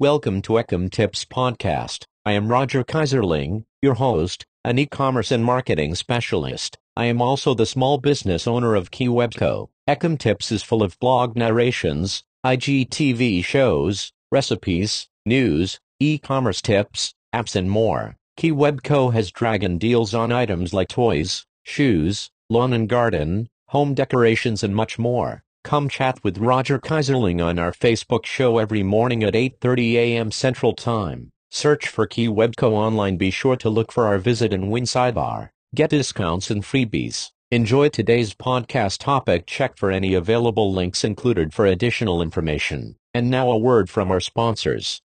Welcome to Ecom Tips Podcast. I am Roger Keyserling, your host, an e-commerce and marketing specialist. I am also the small business owner of KeyWebco. Ecom Tips is full of blog narrations, IGTV shows, recipes, news, e-commerce tips, apps and more. KeyWebco has dragon deals on items like toys, shoes, lawn and garden, home decorations and much more. Come chat with Roger Keyserling on our Facebook show every morning at 8:30 a.m. Central Time. Search for Key Webco online. Be sure to look for our visit and win sidebar. Get discounts and freebies. Enjoy today's podcast topic. Check for any available links included for additional information. And now a word from our sponsors.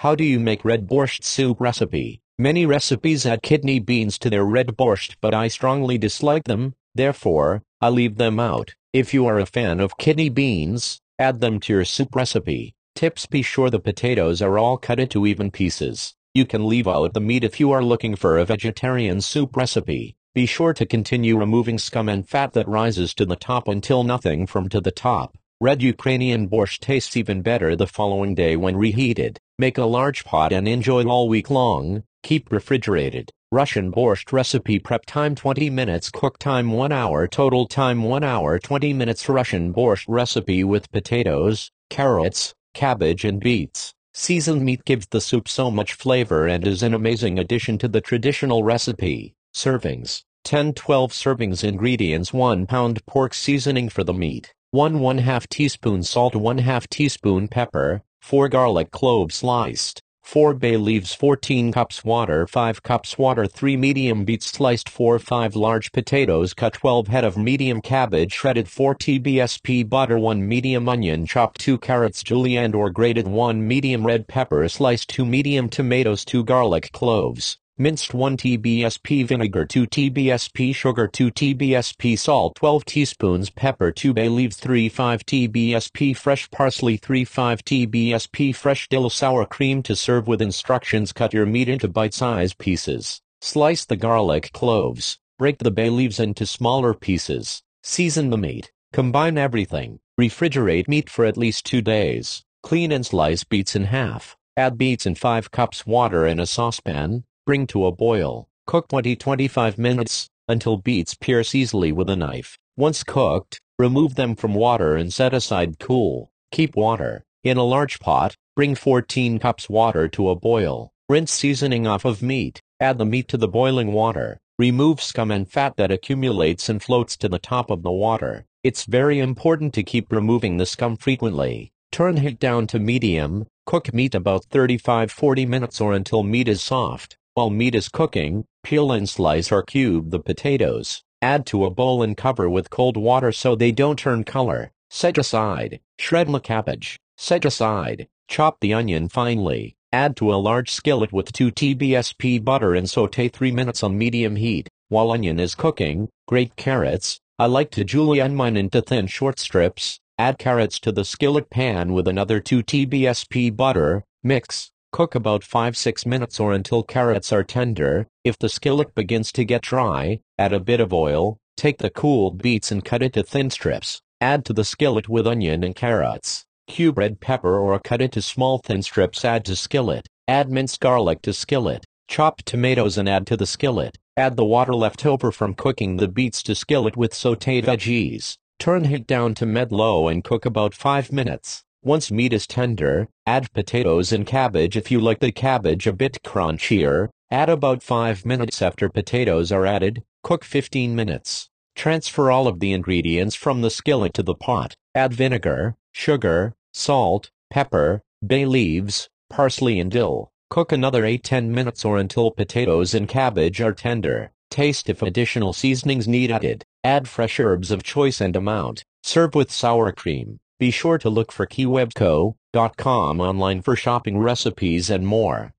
How do you make red borscht soup recipe? Many recipes add kidney beans to their red borscht but I strongly dislike them, therefore, I leave them out. If you are a fan of kidney beans, add them to your soup recipe. Tips Be sure the potatoes are all cut into even pieces. You can leave out the meat if you are looking for a vegetarian soup recipe. Be sure to continue removing scum and fat that rises to the top until nothing from to the top. Red Ukrainian borscht tastes even better the following day when reheated. Make a large pot and enjoy all week long. Keep refrigerated. Russian borscht recipe prep time 20 minutes. Cook time 1 hour. Total time 1 hour 20 minutes. Russian borscht recipe with potatoes, carrots, cabbage and beets. Seasoned meat gives the soup so much flavor and is an amazing addition to the traditional recipe. Servings. 10 12 servings. Ingredients. 1 pound pork seasoning for the meat. 1 1 2 teaspoon salt. 1 2 teaspoon pepper 4 garlic cloves sliced, 4 bay leaves 14 cups water 5 cups water 3 medium beets sliced 4 5 large potatoes cut 12 head of medium cabbage shredded 4 tbsp butter 1 medium onion chopped 2 carrots julienne or grated 1 medium red pepper sliced 2 medium tomatoes 2 garlic cloves minced 1 tbsp vinegar 2 tbsp sugar 2 tbsp salt 12 teaspoons pepper 2 bay leaves 3 5 tbsp fresh parsley 3 5 tbsp fresh dill sour cream to serve with instructions. Cut your meat into bite-sized pieces. Slice the garlic cloves. Break the bay leaves into smaller pieces. Season the meat. Combine everything. Refrigerate meat for at least 2 days. Clean and slice beets in half. Add beets and 5 cups water in a saucepan Bring to a boil. Cook 20-25 minutes, until beets pierce easily with a knife. Once cooked, remove them from water and set aside cool. Keep water. In a large pot, bring 14 cups water to a boil. Rinse seasoning off of meat. Add the meat to the boiling water. Remove scum and fat that accumulates and floats to the top of the water. It's very important to keep removing the scum frequently. Turn heat down to medium. Cook meat about 35-40 minutes or until meat is soft. While meat is cooking, peel and slice or cube the potatoes. Add to a bowl and cover with cold water so they don't turn color. Set aside. Shred the cabbage. Set aside. Chop the onion finely. Add to a large skillet with 2 tbsp butter and saute 3 minutes on medium heat. While onion is cooking, grate carrots. I like to julienne mine into thin short strips. Add carrots to the skillet pan with another 2 tbsp butter. Mix. Cook about 5-6 minutes or until carrots are tender. If the skillet begins to get dry, add a bit of oil. Take the cooled beets and cut into thin strips. Add to the skillet with onion and carrots. Cube red pepper or cut into small thin strips add to skillet. Add minced garlic to skillet. Chop tomatoes and add to the skillet. Add the water left over from cooking the beets to skillet with sauteed veggies. Turn heat down to med-low and cook about 5 minutes. Once meat is tender, add potatoes and cabbage if you like the cabbage a bit crunchier. Add about 5 minutes after potatoes are added. Cook 15 minutes. Transfer all of the ingredients from the skillet to the pot. Add vinegar, sugar, salt, pepper, bay leaves, parsley and dill. Cook another 8-10 minutes or until potatoes and cabbage are tender. Taste if additional seasonings need added. Add fresh herbs of choice and amount. Serve with sour cream. Be sure to look for keywebco.com online for shopping recipes and more.